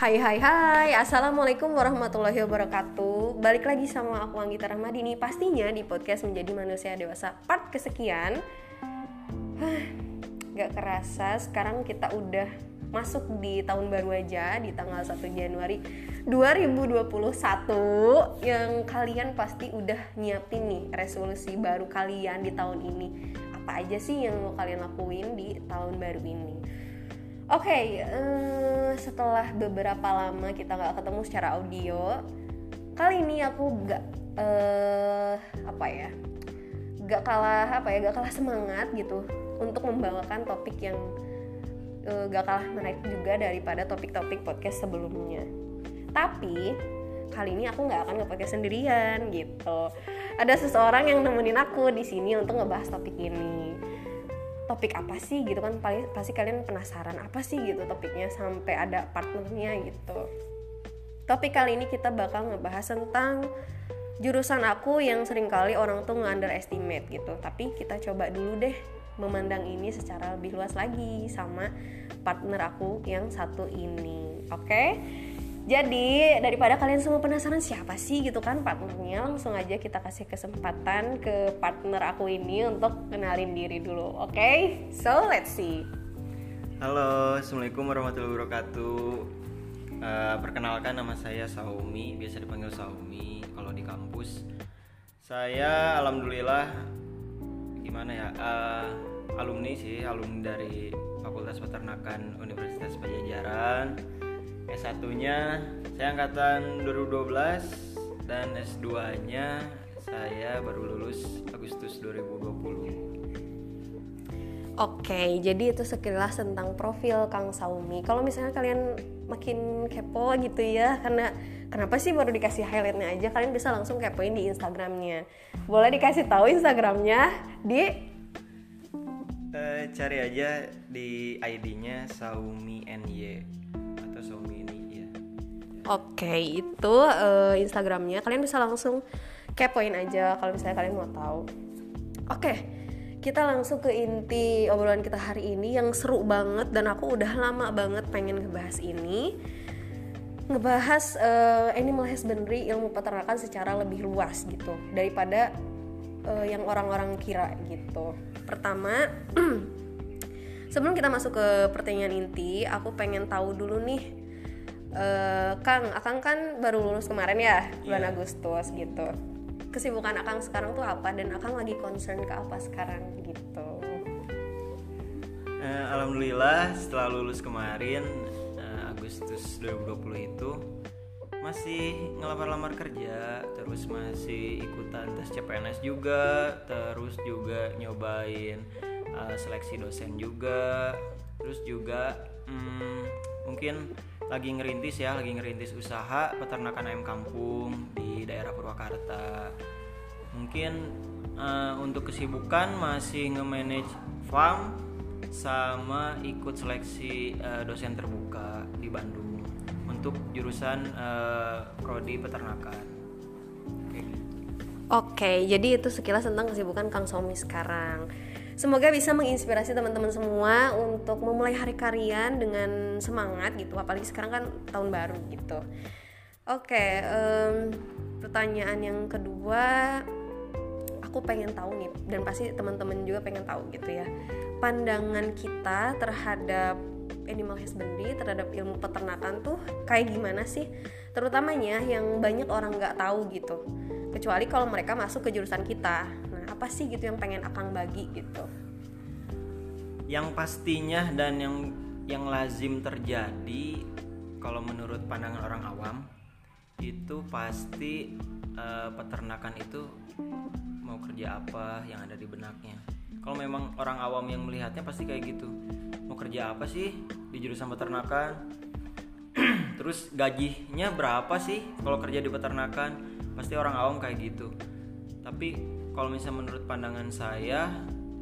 Hai hai hai. Assalamualaikum warahmatullahi wabarakatuh. Balik lagi sama aku Anggita Rahmadini Pastinya di podcast Menjadi Manusia Dewasa Part kesekian. Gak kerasa sekarang kita udah masuk di tahun baru aja di tanggal 1 Januari 2021 yang kalian pasti udah nyiapin nih resolusi baru kalian di tahun ini. Apa aja sih yang kalian lakuin di tahun baru ini Oke, okay, uh, eh, setelah beberapa lama kita nggak ketemu secara audio, kali ini aku nggak uh, apa ya, nggak kalah apa ya, nggak kalah semangat gitu untuk membawakan topik yang uh, gak kalah menarik juga daripada topik-topik podcast sebelumnya. Tapi kali ini aku nggak akan nge-podcast sendirian gitu. Ada seseorang yang nemenin aku di sini untuk ngebahas topik ini topik apa sih gitu kan? Pasti kalian penasaran apa sih gitu topiknya sampai ada partnernya gitu. Topik kali ini kita bakal ngebahas tentang jurusan aku yang sering kali orang tuh nge-underestimate gitu. Tapi kita coba dulu deh memandang ini secara lebih luas lagi sama partner aku yang satu ini. Oke? okay? Jadi daripada kalian semua penasaran siapa sih gitu kan partnernya, langsung aja kita kasih kesempatan ke partner aku ini untuk kenalin diri dulu, oke? Okay? So let's see. Halo, assalamualaikum warahmatullahi wabarakatuh. Uh, perkenalkan nama saya Saumi, biasa dipanggil Saumi kalau di kampus. Saya alhamdulillah gimana ya uh, alumni sih, alumni dari Fakultas Peternakan Universitas Pajajaran S1-nya saya angkatan 2012 dan S2-nya saya baru lulus Agustus 2020. Oke, jadi itu sekilas tentang profil Kang Saumi. Kalau misalnya kalian makin kepo gitu ya, karena kenapa sih baru dikasih highlightnya aja, kalian bisa langsung kepoin di Instagramnya. Boleh dikasih tahu Instagramnya di uh, cari aja di ID-nya Saumi NY atau Saumi Oke, itu uh, Instagramnya. Kalian bisa langsung kepoin aja kalau misalnya kalian mau tahu. Oke, kita langsung ke inti obrolan kita hari ini yang seru banget dan aku udah lama banget pengen ngebahas ini. Ngebahas uh, animal husbandry ilmu peternakan secara lebih luas gitu daripada uh, yang orang-orang kira gitu. Pertama, sebelum kita masuk ke pertanyaan inti, aku pengen tahu dulu nih uh, Kang, Akang kan baru lulus kemarin ya bulan yeah. Agustus gitu. Kesibukan Akang sekarang tuh apa dan Akang lagi concern ke apa sekarang gitu? Uh, Alhamdulillah setelah lulus kemarin uh, Agustus 2020 itu masih ngelamar-lamar kerja, terus masih ikutan tes CPNS juga, terus juga nyobain uh, seleksi dosen juga, terus juga hmm, mungkin lagi ngerintis ya lagi ngerintis usaha peternakan ayam kampung di daerah Purwakarta mungkin uh, untuk kesibukan masih nge-manage farm sama ikut seleksi uh, dosen terbuka di Bandung untuk jurusan uh, prodi peternakan. Gitu. Oke, jadi itu sekilas tentang kesibukan Kang Somi sekarang. Semoga bisa menginspirasi teman-teman semua untuk memulai hari kalian dengan semangat gitu, apalagi sekarang kan tahun baru gitu. Oke, um, pertanyaan yang kedua, aku pengen tahu nih, dan pasti teman-teman juga pengen tahu gitu ya, pandangan kita terhadap animal husbandry, terhadap ilmu peternakan tuh kayak gimana sih? Terutamanya yang banyak orang nggak tahu gitu, kecuali kalau mereka masuk ke jurusan kita apa sih gitu yang pengen akang bagi gitu? Yang pastinya dan yang yang lazim terjadi kalau menurut pandangan orang awam itu pasti uh, peternakan itu mau kerja apa yang ada di benaknya. Kalau memang orang awam yang melihatnya pasti kayak gitu. Mau kerja apa sih di jurusan peternakan? Terus gajinya berapa sih kalau kerja di peternakan? Pasti orang awam kayak gitu. Tapi kalau misalnya menurut pandangan saya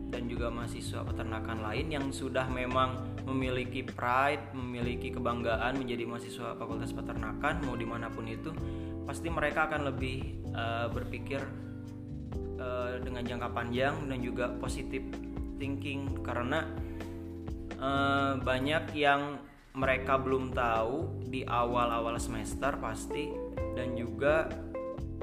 dan juga mahasiswa peternakan lain yang sudah memang memiliki pride, memiliki kebanggaan menjadi mahasiswa fakultas peternakan mau di mana pun itu, pasti mereka akan lebih uh, berpikir uh, dengan jangka panjang dan juga positif thinking. Karena uh, banyak yang mereka belum tahu di awal-awal semester pasti dan juga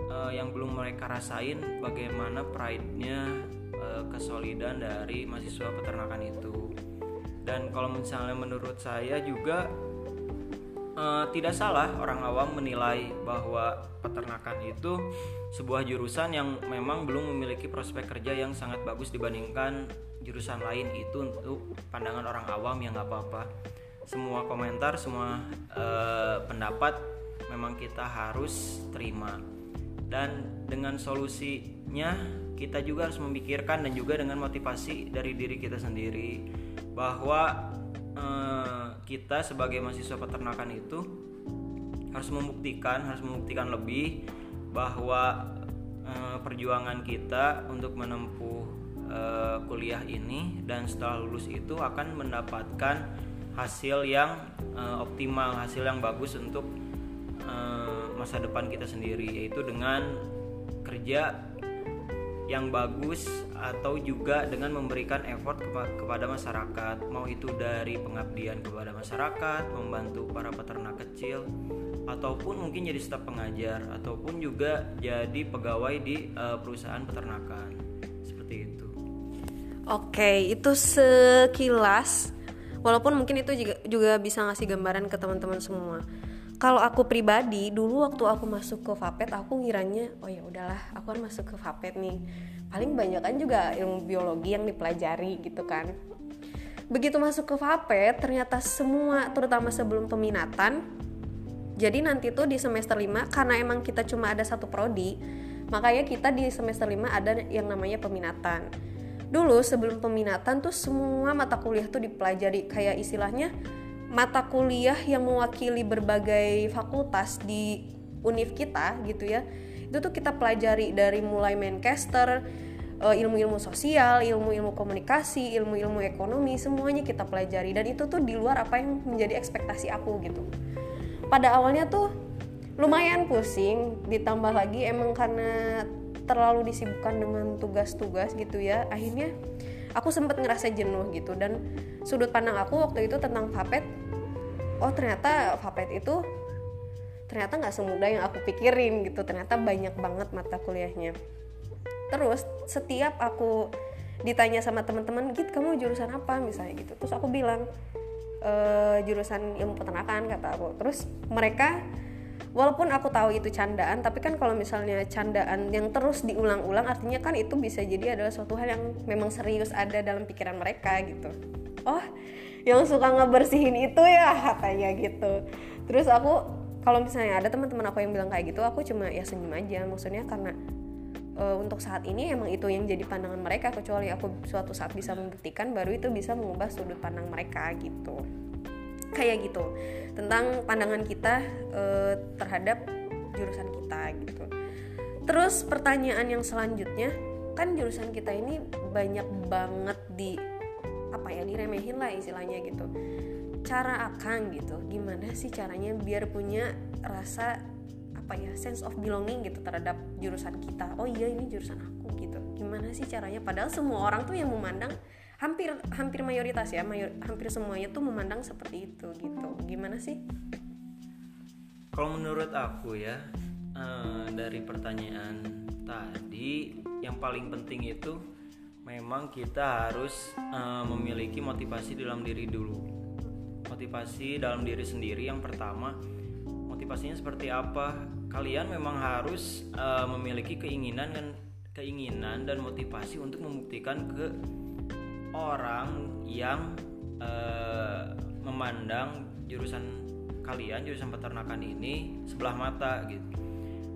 uh, yang belum mereka rasain bagaimana pride-nya uh, kesolidan dari mahasiswa peternakan itu. Dan kalau misalnya menurut saya juga uh, tidak salah orang awam menilai bahwa peternakan itu sebuah jurusan yang memang belum memiliki prospek kerja yang sangat bagus dibandingkan jurusan lain. Itu untuk pandangan orang awam yang nggak apa-apa. Semua komentar semua uh, pendapat memang kita harus terima dan dengan solusinya kita juga harus memikirkan dan juga dengan motivasi dari diri kita sendiri bahwa uh, kita sebagai mahasiswa peternakan itu harus membuktikan harus membuktikan lebih bahwa uh, perjuangan kita untuk menempuh uh, kuliah ini dan setelah lulus itu akan mendapatkan hasil yang uh, optimal, hasil yang bagus untuk uh, masa depan kita sendiri, yaitu dengan kerja yang bagus atau juga dengan memberikan effort kepa kepada masyarakat, mau itu dari pengabdian kepada masyarakat, membantu para peternak kecil, ataupun mungkin jadi staf pengajar, ataupun juga jadi pegawai di uh, perusahaan peternakan, seperti itu. Oke, itu sekilas. Walaupun mungkin itu juga, juga bisa ngasih gambaran ke teman-teman semua kalau aku pribadi dulu waktu aku masuk ke Vapet aku ngiranya oh ya udahlah aku kan masuk ke Vapet nih. Paling banyak kan juga ilmu biologi yang dipelajari gitu kan. Begitu masuk ke Vapet ternyata semua terutama sebelum peminatan jadi nanti tuh di semester 5 karena emang kita cuma ada satu prodi makanya kita di semester 5 ada yang namanya peminatan. Dulu sebelum peminatan tuh semua mata kuliah tuh dipelajari kayak istilahnya mata kuliah yang mewakili berbagai fakultas di univ kita gitu ya itu tuh kita pelajari dari mulai Manchester eh, ilmu-ilmu sosial, ilmu-ilmu komunikasi, ilmu-ilmu ekonomi, semuanya kita pelajari dan itu tuh di luar apa yang menjadi ekspektasi aku gitu. Pada awalnya tuh lumayan pusing, ditambah lagi emang karena terlalu disibukkan dengan tugas-tugas gitu ya akhirnya aku sempat ngerasa jenuh gitu dan sudut pandang aku waktu itu tentang Vapet oh ternyata Vapet itu ternyata nggak semudah yang aku pikirin gitu. Ternyata banyak banget mata kuliahnya. Terus setiap aku ditanya sama teman-teman gitu kamu jurusan apa? misalnya gitu. Terus aku bilang e, jurusan ilmu peternakan kata aku. Terus mereka walaupun aku tahu itu candaan tapi kan kalau misalnya candaan yang terus diulang-ulang artinya kan itu bisa jadi adalah suatu hal yang memang serius ada dalam pikiran mereka gitu. Oh yang suka ngebersihin itu ya katanya gitu. Terus aku kalau misalnya ada teman-teman aku yang bilang kayak gitu aku cuma ya senyum aja. Maksudnya karena uh, untuk saat ini emang itu yang jadi pandangan mereka kecuali aku suatu saat bisa membuktikan baru itu bisa mengubah sudut pandang mereka gitu. Kayak gitu tentang pandangan kita uh, terhadap jurusan kita gitu. Terus pertanyaan yang selanjutnya kan jurusan kita ini banyak banget di apa ya diremehin lah istilahnya gitu. Cara akang gitu gimana sih caranya biar punya rasa apa ya sense of belonging gitu terhadap jurusan kita? Oh iya ini jurusan aku gitu. Gimana sih caranya? Padahal semua orang tuh yang memandang hampir hampir mayoritas ya mayor, hampir semuanya tuh memandang seperti itu gitu. Gimana sih? Kalau menurut aku ya uh, dari pertanyaan tadi yang paling penting itu memang kita harus uh, memiliki motivasi dalam diri dulu. Motivasi dalam diri sendiri yang pertama motivasinya seperti apa? Kalian memang harus uh, memiliki keinginan dan keinginan dan motivasi untuk membuktikan ke orang yang uh, memandang jurusan kalian jurusan peternakan ini sebelah mata gitu.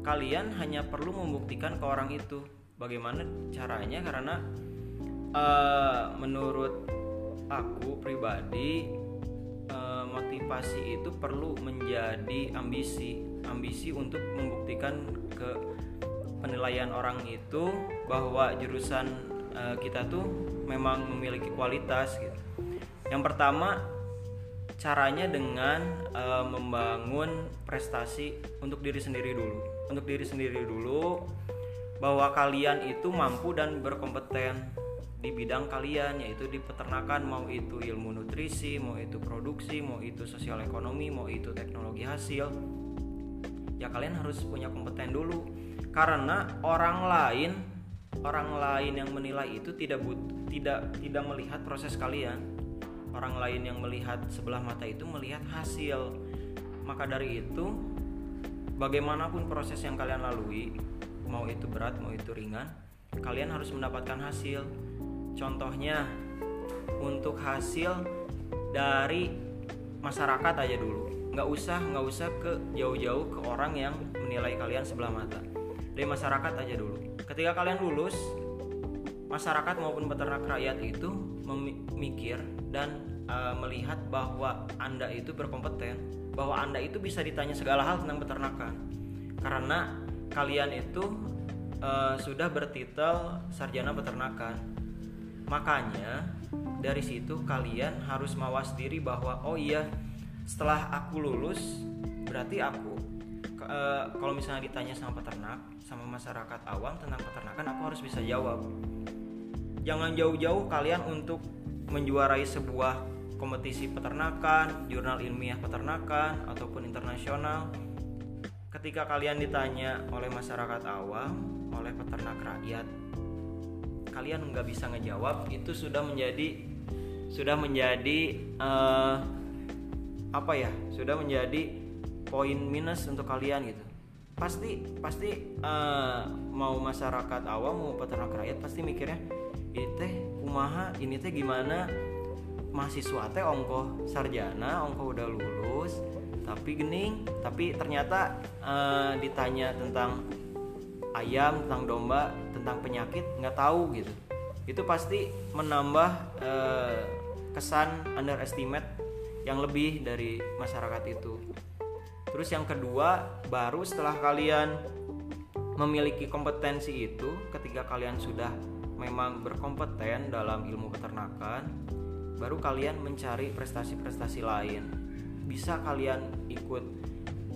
Kalian hanya perlu membuktikan ke orang itu. Bagaimana caranya? Karena uh, menurut aku pribadi uh, motivasi itu perlu menjadi ambisi ambisi untuk membuktikan ke penilaian orang itu bahwa jurusan uh, kita tuh memang memiliki kualitas gitu. Yang pertama caranya dengan uh, membangun prestasi untuk diri sendiri dulu. Untuk diri sendiri dulu bahwa kalian itu mampu dan berkompeten di bidang kalian yaitu di peternakan mau itu ilmu nutrisi mau itu produksi mau itu sosial ekonomi mau itu teknologi hasil. Ya kalian harus punya kompeten dulu. Karena orang lain orang lain yang menilai itu tidak but, tidak tidak melihat proses kalian. Orang lain yang melihat sebelah mata itu melihat hasil. Maka dari itu bagaimanapun proses yang kalian lalui mau itu berat mau itu ringan kalian harus mendapatkan hasil contohnya untuk hasil dari masyarakat aja dulu. Nggak usah nggak usah ke jauh-jauh ke orang yang menilai kalian sebelah mata. Dari masyarakat aja dulu. Ketika kalian lulus masyarakat maupun peternak rakyat itu memikir dan uh, melihat bahwa anda itu berkompeten bahwa anda itu bisa ditanya segala hal tentang peternakan. Karena kalian itu uh, sudah bertitel sarjana peternakan makanya dari situ kalian harus mawas diri bahwa oh iya setelah aku lulus berarti aku e, kalau misalnya ditanya sama peternak sama masyarakat awam tentang peternakan aku harus bisa jawab. Jangan jauh-jauh kalian untuk menjuarai sebuah kompetisi peternakan jurnal ilmiah peternakan ataupun internasional. Ketika kalian ditanya oleh masyarakat awam oleh peternak rakyat kalian nggak bisa ngejawab itu sudah menjadi sudah menjadi uh, apa ya sudah menjadi poin minus untuk kalian gitu. Pasti pasti uh, mau masyarakat awam mau peternak rakyat pasti mikirnya ini teh kumaha ini teh gimana? Mahasiswa teh ongko sarjana ongko udah lulus tapi gening tapi ternyata uh, ditanya tentang ayam tentang domba tentang penyakit nggak tahu gitu. Itu pasti menambah eh, kesan underestimate yang lebih dari masyarakat itu. Terus yang kedua baru setelah kalian memiliki kompetensi itu ketika kalian sudah memang berkompeten dalam ilmu peternakan baru kalian mencari prestasi-prestasi lain. Bisa kalian ikut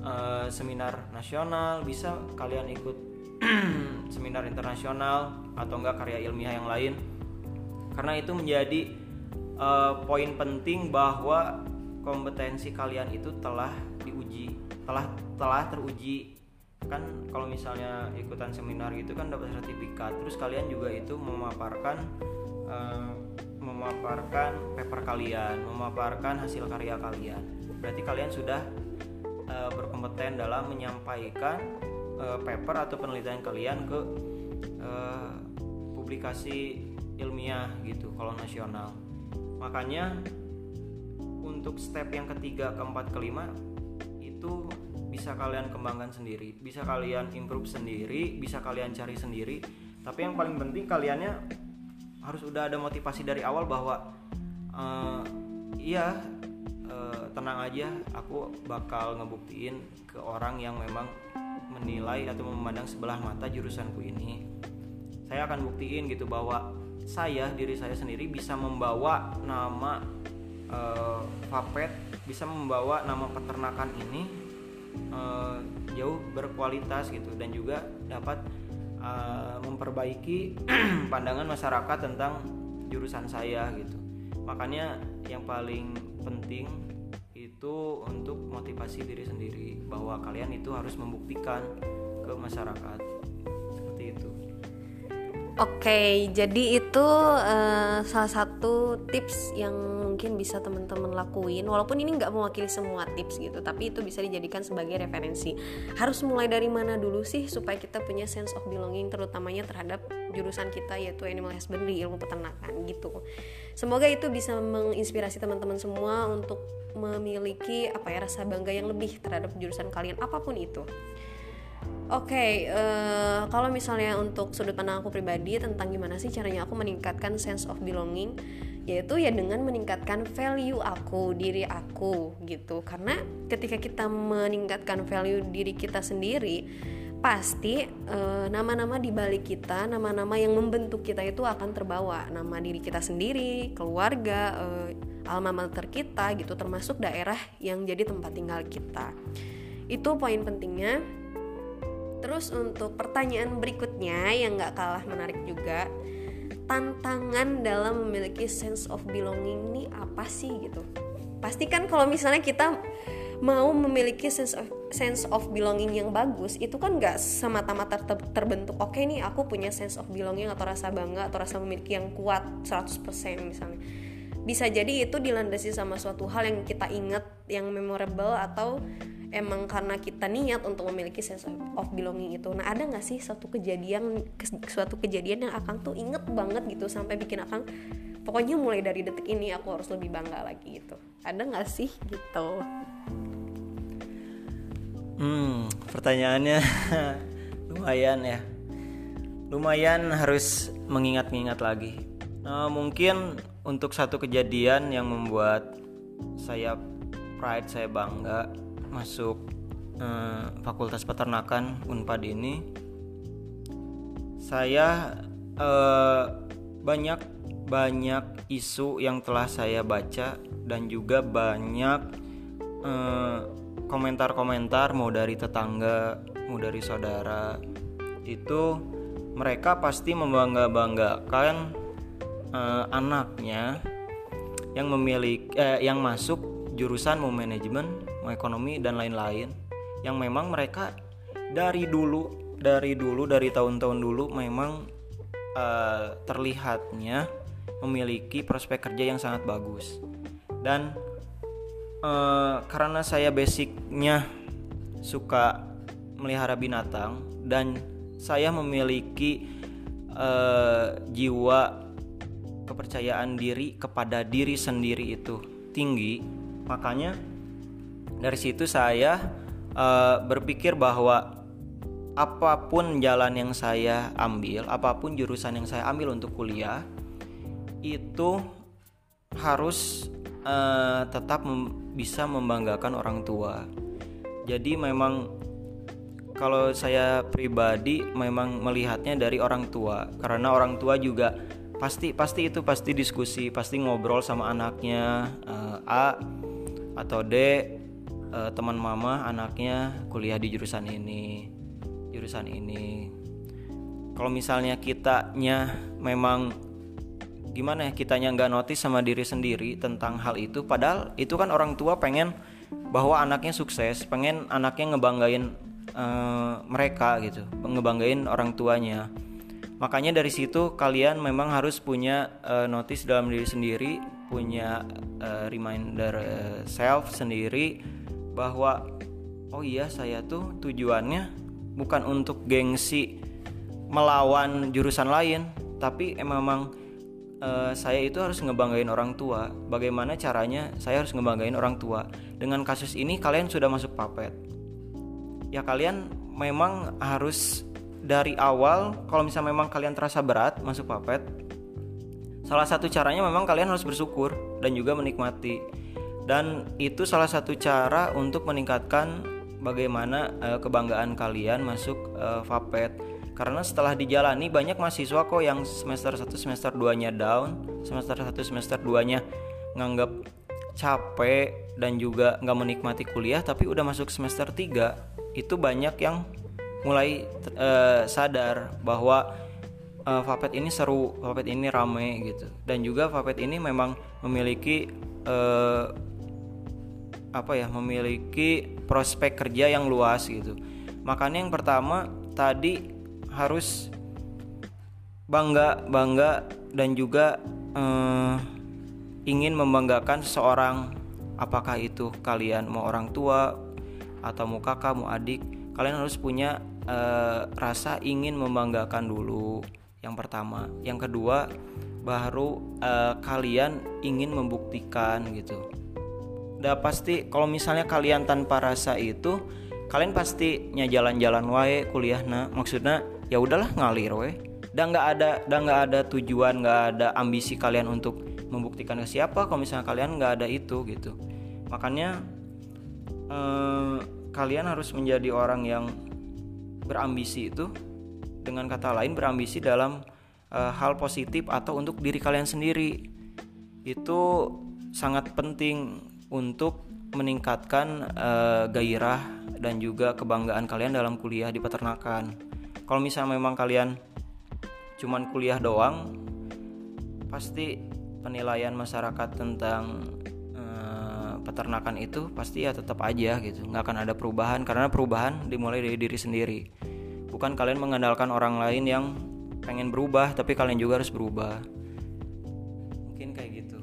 uh, seminar nasional bisa kalian ikut seminar internasional atau enggak karya ilmiah yang lain. Karena itu menjadi uh, poin penting bahwa kompetensi kalian itu telah diuji telah telah teruji. Kan kalau misalnya ikutan seminar gitu kan dapat sertifikat. Terus kalian juga itu memaparkan uh, memaparkan paper kalian memaparkan hasil karya kalian. Berarti kalian sudah uh, berkompeten dalam menyampaikan uh, paper atau penelitian kalian ke uh, publikasi ilmiah gitu kalau nasional. Makanya untuk step yang ketiga keempat kelima itu bisa kalian kembangkan sendiri. Bisa kalian improve sendiri bisa kalian cari sendiri. Tapi yang paling penting kaliannya harus udah ada motivasi dari awal bahwa uh, iya uh, tenang aja aku bakal ngebuktiin ke orang yang memang menilai atau memandang sebelah mata jurusanku ini. Saya akan buktiin gitu bahwa saya diri saya sendiri bisa membawa nama Fapet bisa membawa nama peternakan ini uh, jauh berkualitas gitu dan juga dapat uh, memperbaiki pandangan masyarakat tentang jurusan saya gitu. Makanya yang paling penting itu untuk motivasi diri sendiri bahwa kalian itu harus membuktikan ke masyarakat. Oke, jadi itu uh, salah satu tips yang mungkin bisa teman-teman lakuin. Walaupun ini nggak mewakili semua tips gitu, tapi itu bisa dijadikan sebagai referensi. Harus mulai dari mana dulu sih supaya kita punya sense of belonging, terutamanya terhadap jurusan kita yaitu animal husbandry, ilmu peternakan gitu. Semoga itu bisa menginspirasi teman-teman semua untuk memiliki apa ya rasa bangga yang lebih terhadap jurusan kalian apa pun itu. Oke, okay, uh, eh, kalau misalnya untuk sudut pandang aku pribadi tentang gimana sih caranya aku meningkatkan sense of belonging, yaitu ya dengan meningkatkan value aku, diri aku gitu. Karena ketika kita meningkatkan value diri kita sendiri, pasti eh, nama-nama di balik kita, nama-nama yang membentuk kita itu akan terbawa, nama diri kita sendiri, keluarga, uh, alma mater kita gitu, termasuk daerah yang jadi tempat tinggal kita. Itu poin pentingnya. Terus untuk pertanyaan berikutnya yang nggak kalah menarik juga, tantangan dalam memiliki sense of belonging ini apa sih gitu? Pasti kan kalau misalnya kita mau memiliki sense of sense of belonging yang bagus itu kan nggak semata-mata ter terbentuk oke okay nih aku punya sense of belonging atau rasa bangga atau rasa memiliki yang kuat 100% misalnya. Bisa jadi itu dilandasi sama suatu hal yang kita ingat yang memorable atau emang karena kita niat untuk memiliki sense of belonging itu. Nah ada nggak sih suatu kejadian suatu kejadian yang akan tuh inget banget gitu sampai bikin akan pokoknya mulai dari detik ini aku harus lebih bangga lagi gitu. Ada nggak sih gitu? Hmm pertanyaannya lumayan ya. Lumayan harus mengingat-ingat lagi. Nah, mungkin untuk satu kejadian yang membuat saya pride saya bangga masuk eh, Fakultas Peternakan Unpad ini saya eh, banyak banyak isu yang telah saya baca dan juga banyak eh, komentar-komentar mau dari tetangga mau dari saudara itu mereka pasti membangga-banggakan eh, anaknya yang memiliki eh, yang masuk jurusan manajemen mau ekonomi dan lain-lain yang memang mereka dari dulu dari dulu dari tahun-tahun dulu memang uh, terlihatnya memiliki prospek kerja yang sangat bagus. Dan uh, karena saya basicnya suka melihara binatang dan saya memiliki uh, jiwa kepercayaan diri kepada diri sendiri itu tinggi makanya dari situ saya uh, berpikir bahwa apa pun jalan yang saya ambil, apa pun jurusan yang saya ambil untuk kuliah itu harus uh, tetap mem bisa membanggakan orang tua. Jadi memang kalau saya pribadi memang melihatnya dari orang tua karena orang tua juga pasti pasti itu pasti diskusi, pasti ngobrol sama anaknya uh, A atau D uh, teman mama anaknya kuliah di jurusan ini jurusan ini. Kalau misalnya kitanya memang gimana ya kitanya nggak notice sama diri sendiri tentang hal itu padahal itu kan orang tua pengen bahwa anaknya sukses pengen anaknya ngebanggain uh, mereka gitu ngebanggain orang tuanya. Makanya dari situ kalian memang harus punya uh, notice dalam diri sendiri punya uh, reminder uh, self sendiri bahwa oh iya saya tuh tujuannya bukan untuk gengsi melawan jurusan lain tapi emang uh, saya itu harus ngebanggain orang tua. Bagaimana caranya saya harus ngebanggain orang tua? Dengan kasus ini kalian sudah masuk papet ya kalian memang harus dari awal kalau misalnya memang kalian terasa berat masuk papet salah satu caranya memang kalian harus bersyukur dan juga menikmati dan itu salah satu cara untuk meningkatkan bagaimana uh, kebanggaan kalian masuk uh, Vapet karena setelah dijalani banyak mahasiswa kok yang semester 1 semester 2 nya down semester 1 semester 2 nya nganggap capek dan juga nggak menikmati kuliah tapi udah masuk semester 3 itu banyak yang mulai uh, sadar bahwa uh, Vapet ini seru, Vapet ini rame gitu. Dan juga Vapet ini memang memiliki uh, apa ya memiliki prospek kerja yang luas gitu. Makanya yang pertama tadi harus bangga bangga dan juga eh, ingin membanggakan seseorang apakah itu kalian mau orang tua atau mau kakak mau adik kalian harus punya eh, rasa ingin membanggakan dulu yang pertama. Yang kedua baru eh, kalian ingin membuktikan gitu udah pasti kalau misalnya kalian tanpa rasa itu kalian pasti nya jalan-jalan wae kuliah nah maksudnya ya udahlah ngalir wae. Dan nggak ada dan nggak ada tujuan nggak ada ambisi kalian untuk membuktikan ke siapa kalau misalnya kalian nggak ada itu gitu. Makanya eh, kalian harus menjadi orang yang berambisi itu dengan kata lain berambisi dalam eh, hal positif atau untuk diri kalian sendiri. Itu sangat penting untuk meningkatkan uh, gairah dan juga kebanggaan kalian dalam kuliah di peternakan. Kalau misalnya memang kalian cuman kuliah doang, pasti penilaian masyarakat tentang uh, peternakan itu pasti ya tetap aja gitu. Nggak akan ada perubahan karena perubahan dimulai dari diri sendiri. Bukan kalian mengandalkan orang lain yang pengen berubah tapi kalian juga harus berubah. Mungkin kayak gitu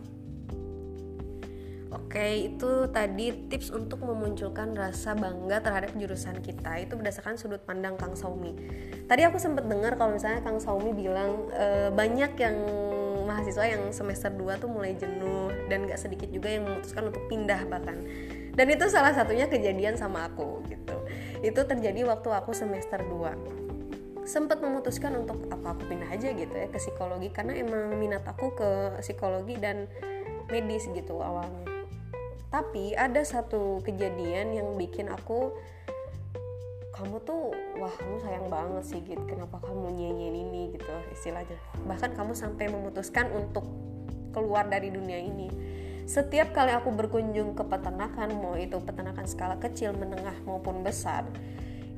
Oke, itu tadi tips untuk memunculkan rasa bangga terhadap jurusan kita. Itu berdasarkan sudut pandang Kang Saumi. Tadi aku sempat dengar kalau misalnya Kang Saumi bilang e, banyak yang mahasiswa yang semester 2 tuh mulai jenuh dan gak sedikit juga yang memutuskan untuk pindah bahkan. Dan itu salah satunya kejadian sama aku gitu. Itu terjadi waktu aku semester 2 sempat memutuskan untuk apa aku pindah aja gitu ya ke psikologi karena emang minat aku ke psikologi dan medis gitu awalnya tapi ada satu kejadian yang bikin aku kamu tuh wah kamu sayang banget sih gitu kenapa kamu nyanyiin ini? Gitu istilahnya. Bahkan kamu sampai memutuskan untuk keluar dari dunia ini. Setiap kali aku berkunjung ke peternakan mau itu peternakan skala kecil menengah maupun besar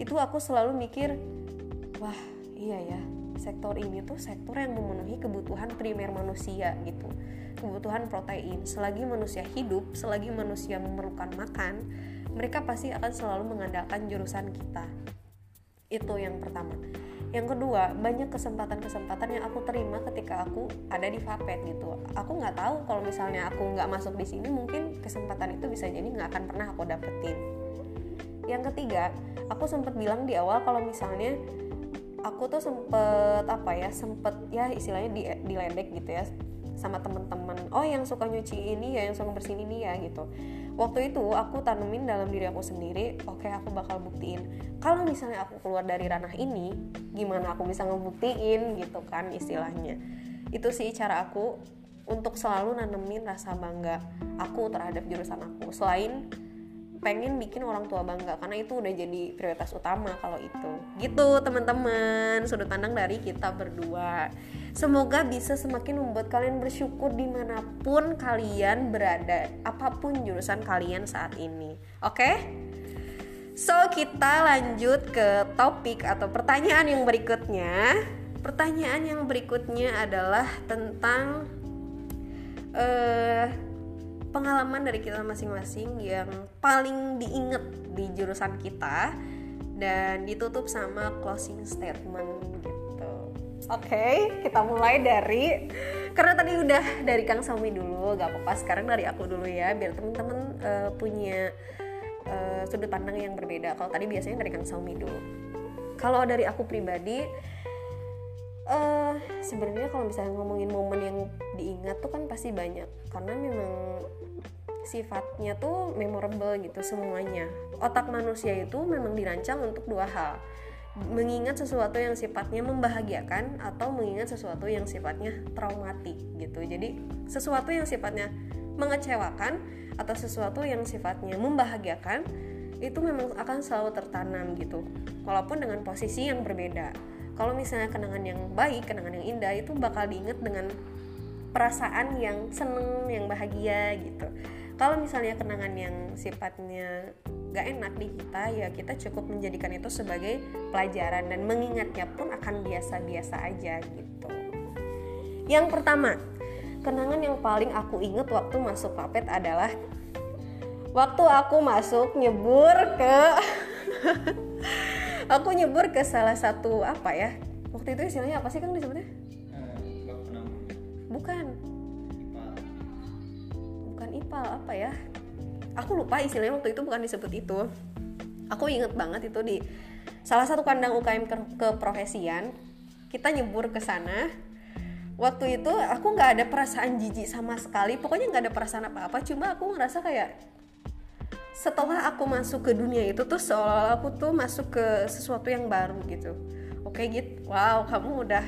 itu aku selalu mikir wah iya ya sektor ini tuh sektor yang memenuhi kebutuhan primer manusia gitu kebutuhan protein. Selagi manusia hidup, selagi manusia memerlukan makan, mereka pasti akan selalu mengandalkan jurusan kita. Itu yang pertama. Yang kedua, banyak kesempatan-kesempatan yang aku terima ketika aku ada di Vapet gitu. Aku nggak tahu kalau misalnya aku nggak masuk di sini, mungkin kesempatan itu bisa jadi nggak akan pernah aku dapetin. Yang ketiga, aku sempat bilang di awal kalau misalnya aku tuh sempet apa ya, sempet ya istilahnya di diledek gitu ya sama teman-teman oh yang suka nyuci ini ya yang suka bersihin ini ya gitu. Waktu itu aku tanemin dalam diri aku sendiri oke okay, aku bakal buktiin. Kalau misalnya aku keluar dari ranah ini gimana aku bisa ngebuktiin gitu kan istilahnya. Itu sih cara aku untuk selalu nanemin rasa bangga aku terhadap jurusan aku. Selain pengen bikin orang tua bangga karena itu udah jadi prioritas utama kalau itu. Gitu teman-teman sudut pandang dari kita berdua. Semoga bisa semakin membuat kalian bersyukur di mana pun kalian berada apa pun jurusan kalian saat ini. Oke? Okay? so kita lanjut ke topik atau pertanyaan yang berikutnya. Pertanyaan yang berikutnya adalah tentang uh, pengalaman dari kita masing-masing yang paling diinget di jurusan kita dan ditutup sama closing statement gitu. Oke, okay, kita mulai dari karena tadi udah dari Kang Sami dulu, gak apa-apa sekarang dari aku dulu ya, biar temen-temen uh, punya uh, sudut pandang yang berbeda. Kalau tadi biasanya dari Kang Sami dulu. Kalau dari aku pribadi, uh, sebenarnya kalau misalnya ngomongin momen yang diingat tuh kan pasti banyak. Karena memang sifatnya tuh memorable gitu semuanya. Otak manusia itu memang dirancang untuk dua hal. Mengingat sesuatu yang sifatnya membahagiakan atau mengingat sesuatu yang sifatnya traumatik gitu. Jadi sesuatu yang sifatnya mengecewakan atau sesuatu yang sifatnya membahagiakan itu memang akan selalu tertanam gitu. Walaupun dengan posisi yang berbeda kalau misalnya kenangan yang baik kenangan yang indah itu bakal diinget dengan perasaan yang seneng yang bahagia gitu. Kalau misalnya kenangan yang sifatnya gak enak di kita ya kita cukup menjadikan itu sebagai pelajaran dan mengingatnya pun akan biasa-biasa aja gitu. Yang pertama kenangan yang paling aku inget waktu masuk papet adalah waktu aku masuk nyebur ke aku nyebur ke salah satu apa ya? Waktu itu istilahnya apa sih kang disebutnya? Bukan. Bukan ipal apa ya? Aku lupa istilahnya waktu itu bukan disebut itu. Aku inget banget itu di salah satu kandang UKM ke keprofesian kita nyebur ke sana. Waktu itu aku nggak ada perasaan jijik sama sekali. Pokoknya nggak ada perasaan apa-apa. Cuma aku ngerasa kayak setelah aku masuk ke dunia itu tuh seolah aku tuh masuk ke sesuatu yang baru gitu. Oke gitu wow kamu udah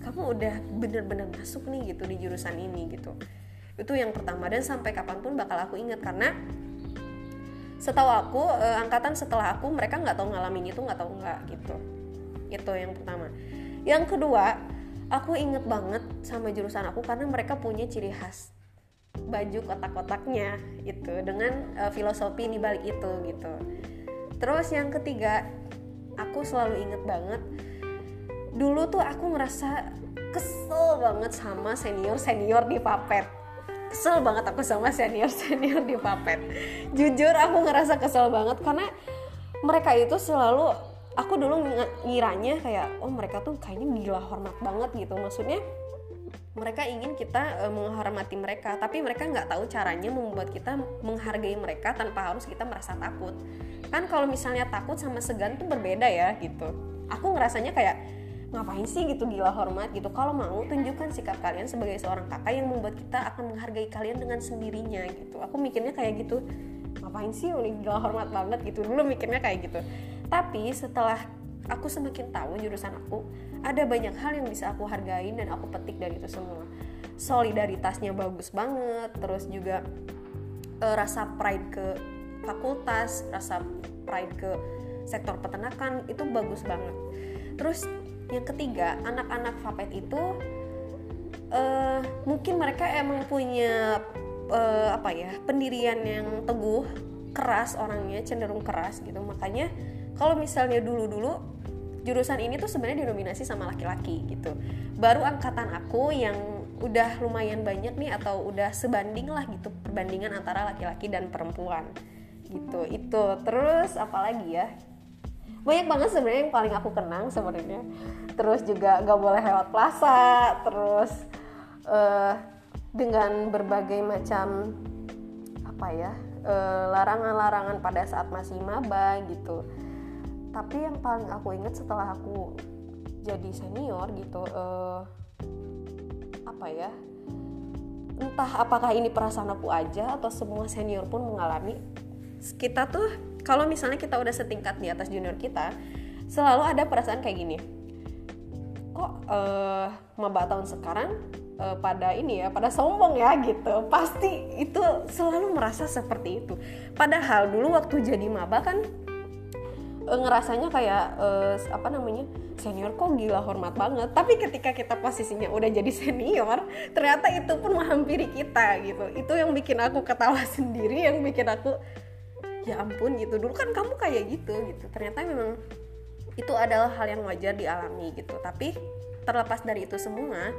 kamu udah bener-bener masuk nih gitu di jurusan ini gitu. Itu yang pertama dan sampai kapan pun bakal aku ingat karena setahu aku eh, angkatan setelah aku mereka nggak tahu ngalamin itu nggak tahu nggak gitu. Itu yang pertama. Yang kedua aku inget banget sama jurusan aku karena mereka punya ciri khas baju kotak-kotaknya itu dengan uh, filosofi di balik itu gitu. Terus yang ketiga, aku selalu inget banget dulu tuh aku ngerasa kesel banget sama senior senior di papet kesel banget aku sama senior senior di papet jujur aku ngerasa kesel banget karena mereka itu selalu aku dulu ngiranya kayak oh mereka tuh kayaknya gila hormat banget gitu. Maksudnya mereka ingin kita uh, menghormati mereka tapi mereka nggak tahu caranya membuat kita menghargai mereka tanpa harus kita merasa takut. Kan kalau misalnya takut sama segan tuh berbeda ya gitu. Aku ngerasanya kayak ngapain sih gitu gila hormat? Gitu. Kalau mau tunjukkan sikap kalian sebagai seorang kakak yang membuat kita akan menghargai kalian dengan sendirinya gitu. Aku mikirnya kayak gitu. Ngapain sih udah gila hormat banget? Gitu. Dulu mikirnya kayak gitu. Tapi setelah aku semakin tahu jurusan aku ada banyak hal yang bisa aku hargain dan aku petik dari itu semua. Solidaritasnya bagus banget terus juga uh, rasa pride ke fakultas rasa pride ke sektor peternakan itu bagus banget. Terus yang ketiga anak-anak Fapet itu uh, mungkin mereka emang punya uh, apa ya pendirian yang teguh keras orangnya cenderung keras gitu. Makanya kalau misalnya dulu-dulu jurusan ini tuh sebenarnya didominasi sama laki-laki gitu. Baru angkatan aku yang udah lumayan banyak nih atau udah sebanding lah gitu perbandingan antara laki-laki dan perempuan gitu. Itu terus apalagi ya? Banyak banget sebenarnya yang paling aku kenang sebenarnya. Terus juga gak boleh lewat plaza terus uh, dengan berbagai macam apa ya eh, larangan-larangan uh, pada saat masih maba gitu tapi yang paling aku inget setelah aku jadi senior gitu uh, apa ya entah apakah ini perasaan aku aja atau semua senior pun mengalami kita tuh kalau misalnya kita udah setingkat di atas junior kita selalu ada perasaan kayak gini. Kok uh, maba tahun sekarang uh, pada ini ya pada sombong ya gitu. Pasti itu selalu merasa seperti itu. Padahal dulu waktu jadi maba kan uh, ngerasanya kayak uh, apa namanya senior kok gila hormat banget. Tapi ketika kita posisinya udah jadi senior ternyata itu pun menghampiri kita gitu. Itu yang bikin aku ketawa sendiri yang bikin aku ya ampun gitu. Dulu kan kamu kayak gitu gitu. Ternyata memang itu adalah hal yang wajar dialami gitu. Tapi terlepas dari itu semua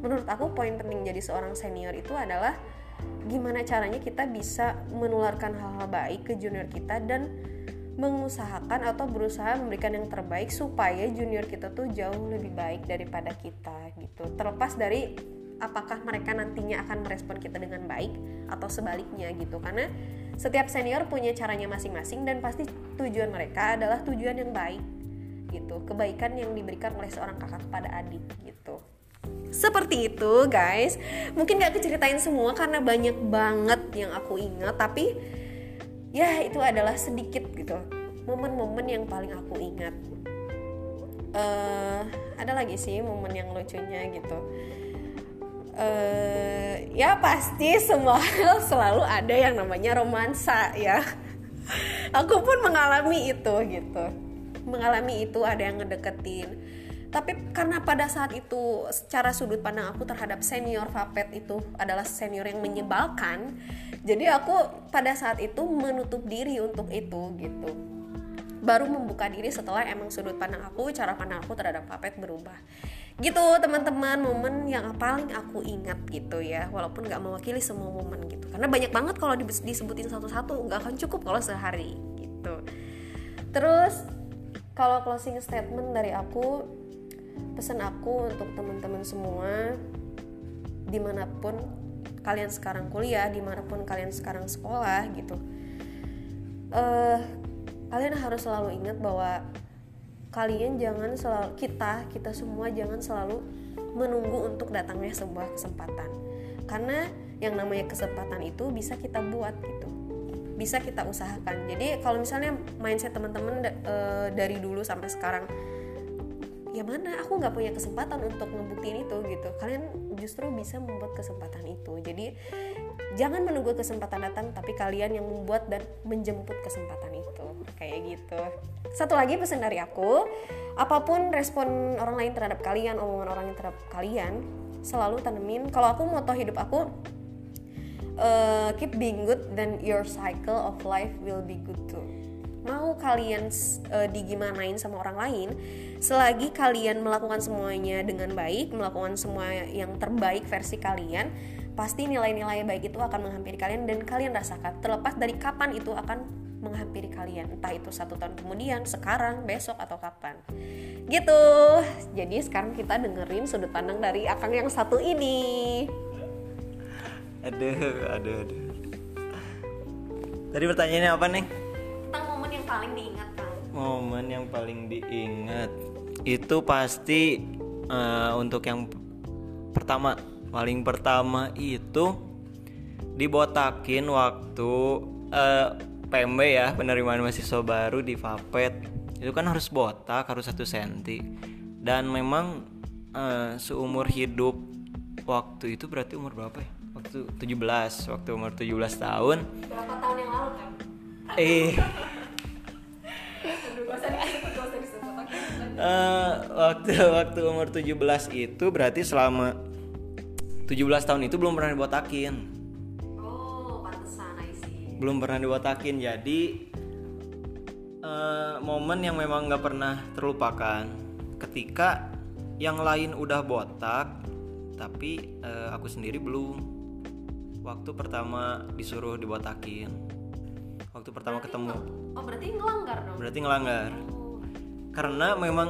menurut aku poin penting jadi seorang senior itu adalah gimana caranya kita bisa menularkan hal-hal baik ke junior kita dan mengusahakan atau berusaha memberikan yang terbaik supaya junior kita tuh jauh lebih baik daripada kita gitu. Terlepas dari apakah mereka nantinya akan merespon kita dengan baik atau sebaliknya gitu. Karena setiap senior punya caranya masing-masing dan pasti tujuan mereka adalah tujuan yang baik gitu. Kebaikan yang diberikan oleh seorang kakak kepada adik gitu. Seperti itu guys. Mungkin gak keceritain semua karena banyak banget yang aku ingat tapi ya itu adalah sedikit gitu. Momen-momen yang paling aku ingat. Uh, ada lagi sih momen yang lucunya gitu. Uh, ya pasti semua hal selalu ada yang namanya romansa ya. Aku pun mengalami itu gitu. Mengalami itu ada yang ngedeketin tapi karena pada saat itu secara sudut pandang aku terhadap senior Vapet itu adalah senior yang menyebalkan jadi aku pada saat itu menutup diri untuk itu gitu. Baru membuka diri setelah emang sudut pandang aku cara pandang aku terhadap Vapet berubah. Gitu teman-teman momen yang paling aku ingat gitu ya. Walaupun nggak mewakili semua momen gitu. Karena banyak banget kalau disebutin satu-satu nggak akan cukup kalau sehari gitu. Terus kalau closing statement dari aku pesan aku untuk teman-teman semua di mana pun kalian sekarang kuliah di mana pun kalian sekarang sekolah gitu. Uh, kalian harus selalu ingat bahwa kalian jangan selalu kita kita semua jangan selalu menunggu untuk datangnya sebuah kesempatan. Karena yang namanya kesempatan itu bisa kita buat gitu. Bisa kita usahakan. Jadi kalau misalnya mindset teman-teman uh, dari dulu sampai sekarang ya mana aku nggak punya kesempatan untuk ngebuktiin itu gitu. Kalian justru bisa membuat kesempatan itu. Jadi jangan menunggu kesempatan datang tapi kalian yang membuat dan menjemput kesempatan itu. Kayak gitu. Satu lagi pesan dari aku apa pun respon orang lain terhadap kalian omongan orang lain terhadap kalian selalu tanemin kalau aku moto hidup aku uh, keep being good then your cycle of life will be good too mau kalian uh, digimanain sama orang lain selagi kalian melakukan semuanya dengan baik melakukan semua yang terbaik versi kalian pasti nilai-nilai baik itu akan menghampiri kalian dan kalian rasakan. Terlepas dari kapan itu akan menghampiri kalian. Entah itu satu tahun kemudian sekarang besok atau kapan. Gitu. Jadi sekarang kita dengerin sudut pandang dari akang yang satu ini. Aduh aduh aduh. Tadi pertanyaannya apa nih paling diingat kang momen yang paling diingat. Itu pasti uh, untuk yang pertama paling pertama itu dibotakin waktu uh, eh, PMB ya penerimaan mahasiswa baru di Vapet. Itu kan harus botak harus satu senti. Dan memang uh, seumur hidup waktu itu berarti umur berapa ya? Waktu 17 waktu umur 17 tahun. Berapa tahun yang lalu kan eh uh, waktu waktu umur 17 itu berarti selama 17 tahun itu belum pernah dibotakin. Oh, pantesan Belum pernah dibotakin. Jadi uh, momen yang memang nggak pernah terlupakan ketika yang lain udah botak tapi uh, aku sendiri belum. Waktu pertama disuruh dibotakin. Waktu pertama berarti ketemu. Oh, berarti ngelanggar dong. Berarti ngelanggar. Oh. Karena memang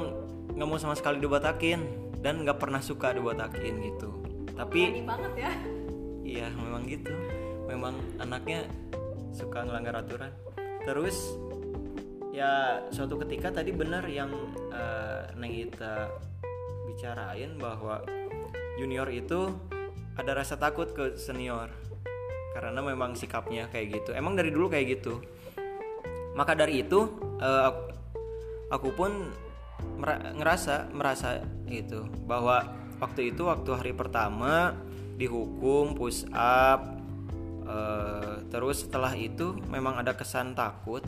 nggak mau sama sekali dibotakin dan nggak pernah suka dibotakin gitu tapi banget ya iya memang gitu memang anaknya suka ngelanggar aturan terus ya suatu ketika tadi benar yang uh, Neng Ita bicarain bahwa junior itu ada rasa takut ke senior karena memang sikapnya kayak gitu. Emang dari dulu kayak gitu. Maka dari itu uh, aku pun ngerasa merasa gitu. Bahwa waktu itu waktu hari pertama dihukum push up uh, terus setelah itu memang ada kesan takut.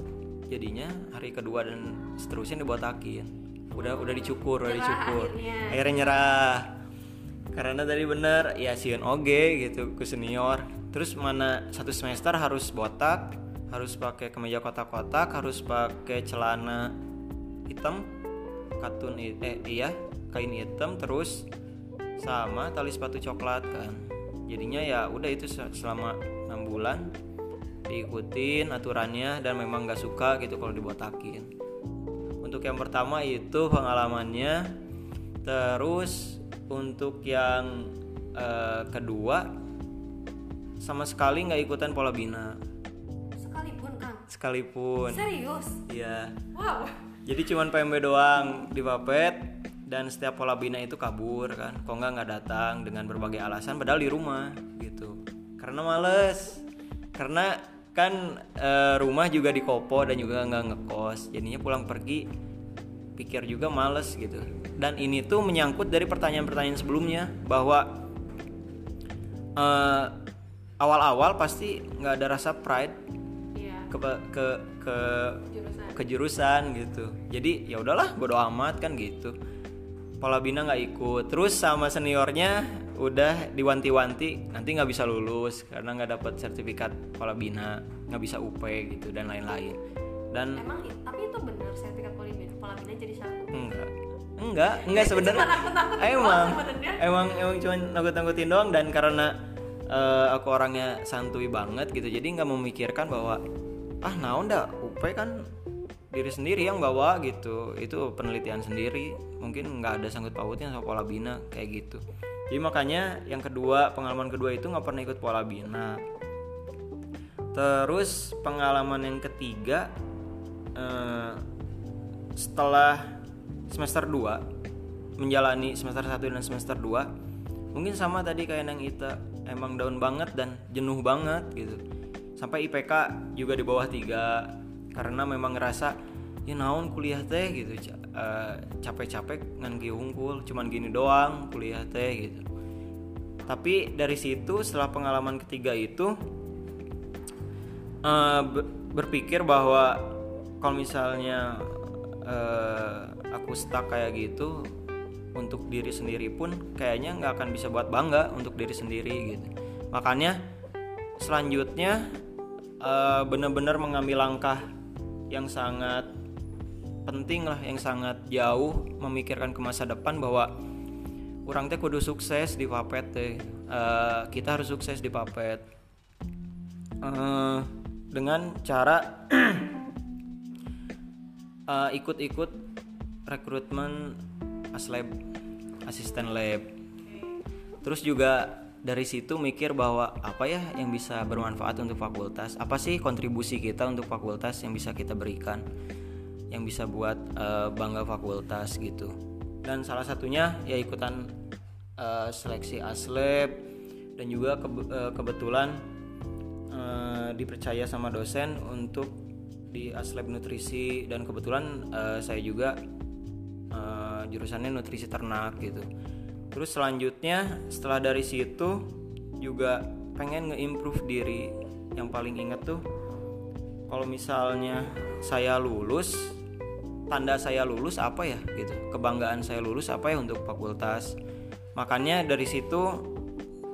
Jadinya hari kedua dan seterusnya dibotakin udah udah dicukur udah dicukur. akhirnya, akhirnya nyerah. Karena tadi bener ya siun oge gitu ke senior terus mana satu semester harus botak harus pakai kemeja kotak-kotak harus pakai celana hitam katun eh iya kain hitam terus sama tali sepatu coklat kan. Jadinya ya udah itu selama enam bulan diikutin aturannya dan memang gak suka gitu kalau dibotakin. Untuk yang pertama itu pengalamannya terus untuk yang uh, kedua sama sekali nggak ikutan pola bina. Sekalipun kang. Sekalipun. Serius? Iya. Wow. Jadi cuman PMB doang di Bapet dan setiap pola bina itu kabur kan. Kok nggak nggak datang dengan berbagai alasan padahal di rumah gitu. Karena males. Karena kan e, rumah juga di kopo dan juga nggak ngekos. Jadinya pulang pergi pikir juga males gitu. Dan ini tuh menyangkut dari pertanyaan-pertanyaan sebelumnya bahwa e, awal-awal pasti nggak ada rasa pride iya. ke ke ke jurusan. ke jurusan gitu. Jadi ya udahlah bodo amat kan gitu. Pola bina nggak ikut. Terus sama seniornya udah diwanti-wanti nanti nggak bisa lulus karena nggak dapat sertifikat pola bina nggak bisa UP gitu dan lain-lain. Dan emang tapi itu benar sertifikat pola bina pola bina jadi satu? Enggak. Enggak enggak sebenarnya. emang emang emang cuma nakut-nakutin doang dan karena uh, aku orangnya santuy banget gitu. Jadi nggak memikirkan bahwa ah naon dah UP kan diri sendiri yang bawa gitu. Itu penelitian sendiri. Mungkin nggak ada sangkut pautnya sama pola bina kayak gitu. Jadi makanya yang kedua pengalaman kedua itu nggak pernah ikut pola bina. Terus pengalaman yang ketiga eh, setelah semester 2 menjalani semester 1 dan semester 2 mungkin sama tadi kayak yang Ita emang daun banget dan jenuh banget gitu. Sampai IPK juga di bawah tiga karena memang ngerasa ya naon kuliah teh gitu. Uh, capek-capek ngan unggul cuman gini doang kuliah teh gitu. Tapi dari situ setelah pengalaman ketiga itu uh, berpikir bahwa kalau misalnya uh, aku stuck kayak gitu untuk diri sendiri pun kayaknya nggak akan bisa buat bangga untuk diri sendiri gitu. Makanya selanjutnya uh, benar-benar mengambil langkah yang sangat penting lah yang sangat jauh memikirkan ke masa depan bahwa orang teh kudu sukses di papet teh. Uh, kita harus sukses di papet uh, dengan cara uh, ikut-ikut rekrutmen aslab asisten lab. Terus juga dari situ mikir bahwa apa ya yang bisa bermanfaat untuk fakultas? Apa sih kontribusi kita untuk fakultas yang bisa kita berikan? Yang bisa buat uh, bangga fakultas gitu. Dan salah satunya ya ikutan uh, seleksi aslab dan juga ke, uh, kebetulan uh, dipercaya sama dosen untuk di aslab nutrisi dan kebetulan uh, saya juga jurusannya nutrisi ternak gitu. Terus selanjutnya setelah dari situ juga pengen nge-improve diri. Yang paling inget tuh kalau misalnya saya lulus tanda saya lulus apa ya gitu. Kebanggaan saya lulus apa ya untuk fakultas. Makanya dari situ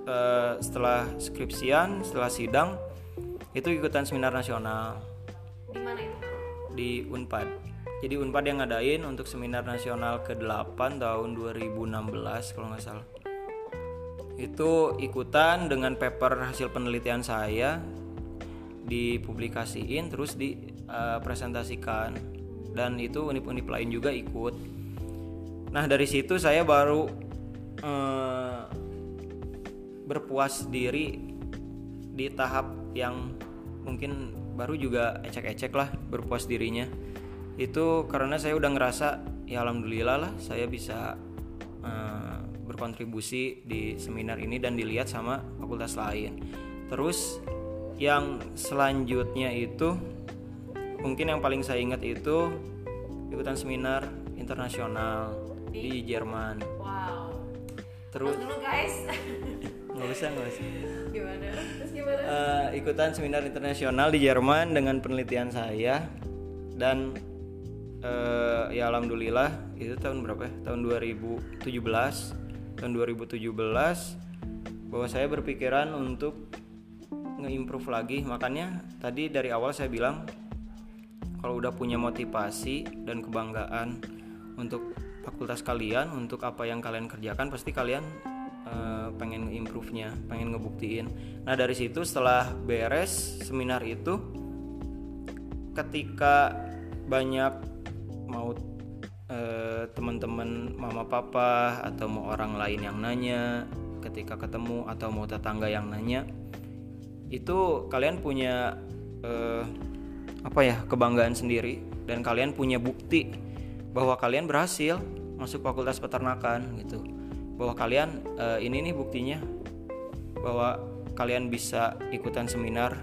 uh, setelah skripsian setelah sidang itu ikutan seminar nasional. Di mana itu? Di Unpad. Jadi Unpad yang ngadain untuk seminar nasional ke-8 tahun 2016 kalau nggak salah. Itu ikutan dengan paper hasil penelitian saya dipublikasiin terus dipresentasikan eh, dan itu unip-unip lain juga ikut. Nah dari situ saya baru uh, berpuas diri di tahap yang mungkin baru juga ecek-ecek lah berpuas dirinya itu karena saya udah ngerasa ya alhamdulillah lah saya bisa uh, berkontribusi di seminar ini dan dilihat sama fakultas lain. Terus yang selanjutnya itu mungkin yang paling saya ingat itu ikutan seminar internasional di, di Jerman. Wow. Terus dulu guys. Nggak usah nggak usah. Gimana? Terus gimana? Uh, ikutan seminar internasional di Jerman dengan penelitian saya dan uh, ya alhamdulillah itu tahun berapa ya? Tahun 2017 tahun 2017 bahwa saya berpikiran untuk nge-improve lagi. Makanya tadi dari awal saya bilang kalau udah punya motivasi dan kebanggaan untuk fakultas kalian untuk apa yang kalian kerjakan pasti kalian uh, pengen improve-nya, pengen ngebuktiin. Nah, dari situ setelah beres seminar itu ketika banyak mau uh, teman-teman mama papa atau mau orang lain yang nanya ketika ketemu atau mau tetangga yang nanya itu kalian punya uh, apa ya kebanggaan sendiri dan kalian punya bukti bahwa kalian berhasil masuk fakultas peternakan gitu. Bahwa kalian uh, ini nih buktinya bahwa kalian bisa ikutan seminar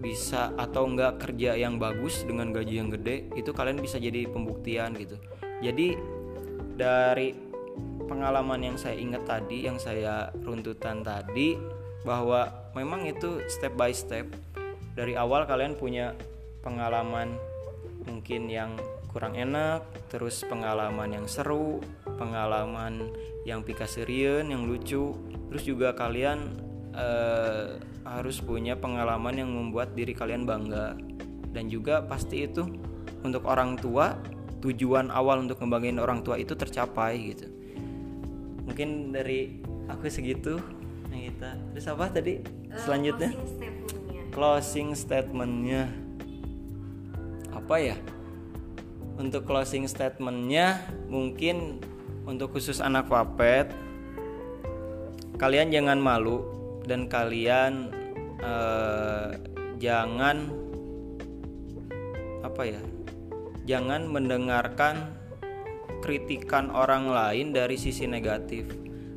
bisa atau enggak kerja yang bagus dengan gaji yang gede itu kalian bisa jadi pembuktian gitu. Jadi dari pengalaman yang saya ingat tadi yang saya runtutan tadi bahwa memang itu step by step dari awal kalian punya pengalaman mungkin yang kurang enak terus pengalaman yang seru pengalaman yang pikaserian yang lucu terus juga kalian uh, harus punya pengalaman yang membuat diri kalian bangga. Dan juga pasti itu untuk orang tua tujuan awal untuk ngebanggain orang tua itu tercapai gitu. Mungkin dari aku segitu kita terus apa tadi? Uh, selanjutnya? closing statementnya. Closing statementnya. Apa ya? Untuk closing statementnya mungkin untuk khusus anak wapet kalian jangan malu dan kalian eh, jangan apa ya jangan mendengarkan kritikan orang lain dari sisi negatif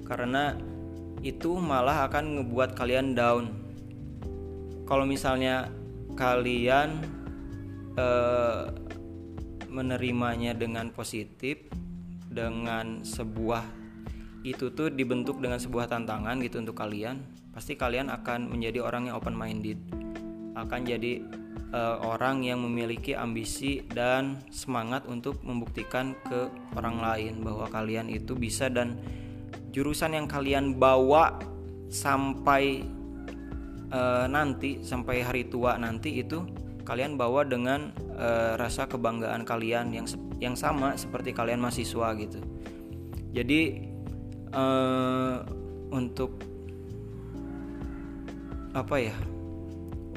karena itu malah akan ngebuat kalian down. Kalau misalnya kalian eh, menerimanya dengan positif dengan sebuah itu tuh dibentuk dengan sebuah tantangan gitu untuk kalian pasti kalian akan menjadi orang yang open minded akan jadi uh, orang yang memiliki ambisi dan semangat untuk membuktikan ke orang lain bahwa kalian itu bisa dan jurusan yang kalian bawa sampai uh, nanti sampai hari tua nanti itu kalian bawa dengan uh, rasa kebanggaan kalian yang yang sama seperti kalian mahasiswa gitu. Jadi uh, untuk apa ya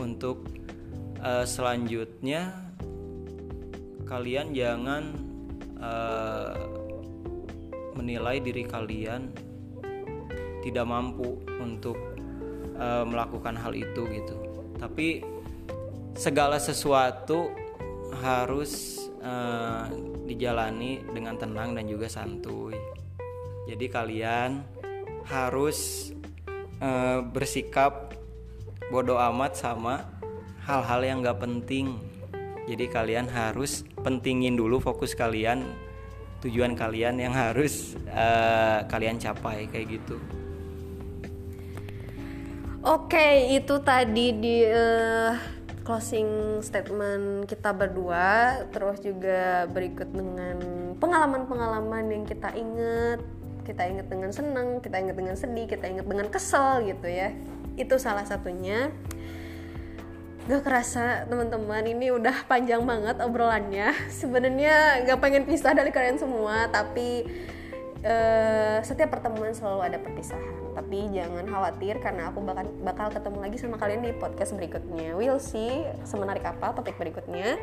untuk uh, selanjutnya kalian jangan uh, menilai diri kalian tidak mampu untuk uh, melakukan hal itu gitu. Tapi segala sesuatu harus uh, dijalani dengan tenang dan juga santuy. Jadi kalian harus uh, bersikap bodoh amat sama hal-hal yang gak penting. Jadi kalian harus pentingin dulu fokus kalian tujuan kalian yang harus uh, kalian capai kayak gitu. Oke itu tadi di uh, closing statement kita berdua. Terus juga berikut dengan pengalaman-pengalaman yang kita ingat. Kita ingat dengan senang kita ingat dengan sedih kita ingat dengan kesel gitu ya itu salah satunya. Gak kerasa teman-teman ini udah panjang banget obrolannya. Sebenarnya gak pengen pisah dari kalian semua tapi uh, setiap pertemuan selalu ada perpisahan. Tapi jangan khawatir karena aku bakal bakal ketemu lagi sama kalian di podcast berikutnya. We'll see semenarik apa topik berikutnya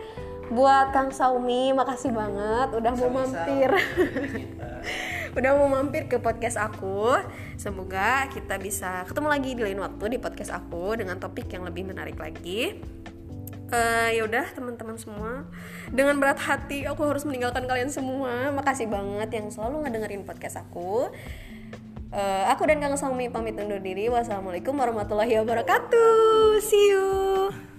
buat Kang Saumi makasih banget udah mau mampir. Udah mau mampir ke podcast aku. Semoga kita bisa ketemu lagi di lain waktu di podcast aku dengan topik yang lebih menarik lagi. Uh, ya udah teman-teman semua. Dengan berat hati aku harus meninggalkan kalian semua. Makasih banget yang selalu ngedengerin podcast aku. Uh, aku dan Kang Salmi pamit undur diri. Wassalamualaikum warahmatullahi wabarakatuh. See you